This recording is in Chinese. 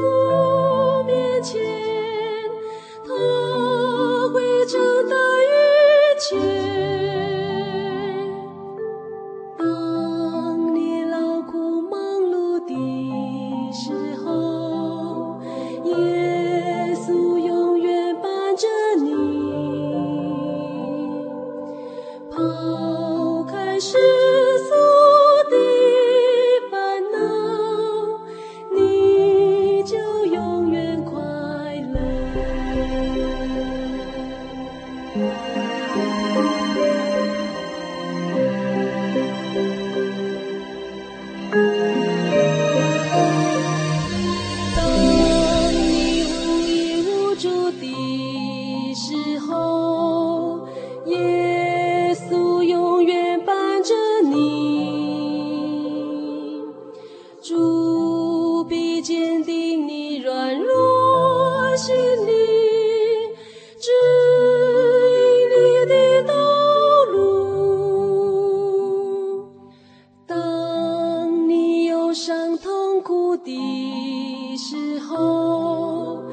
路面前他会将大雨全痛苦的时候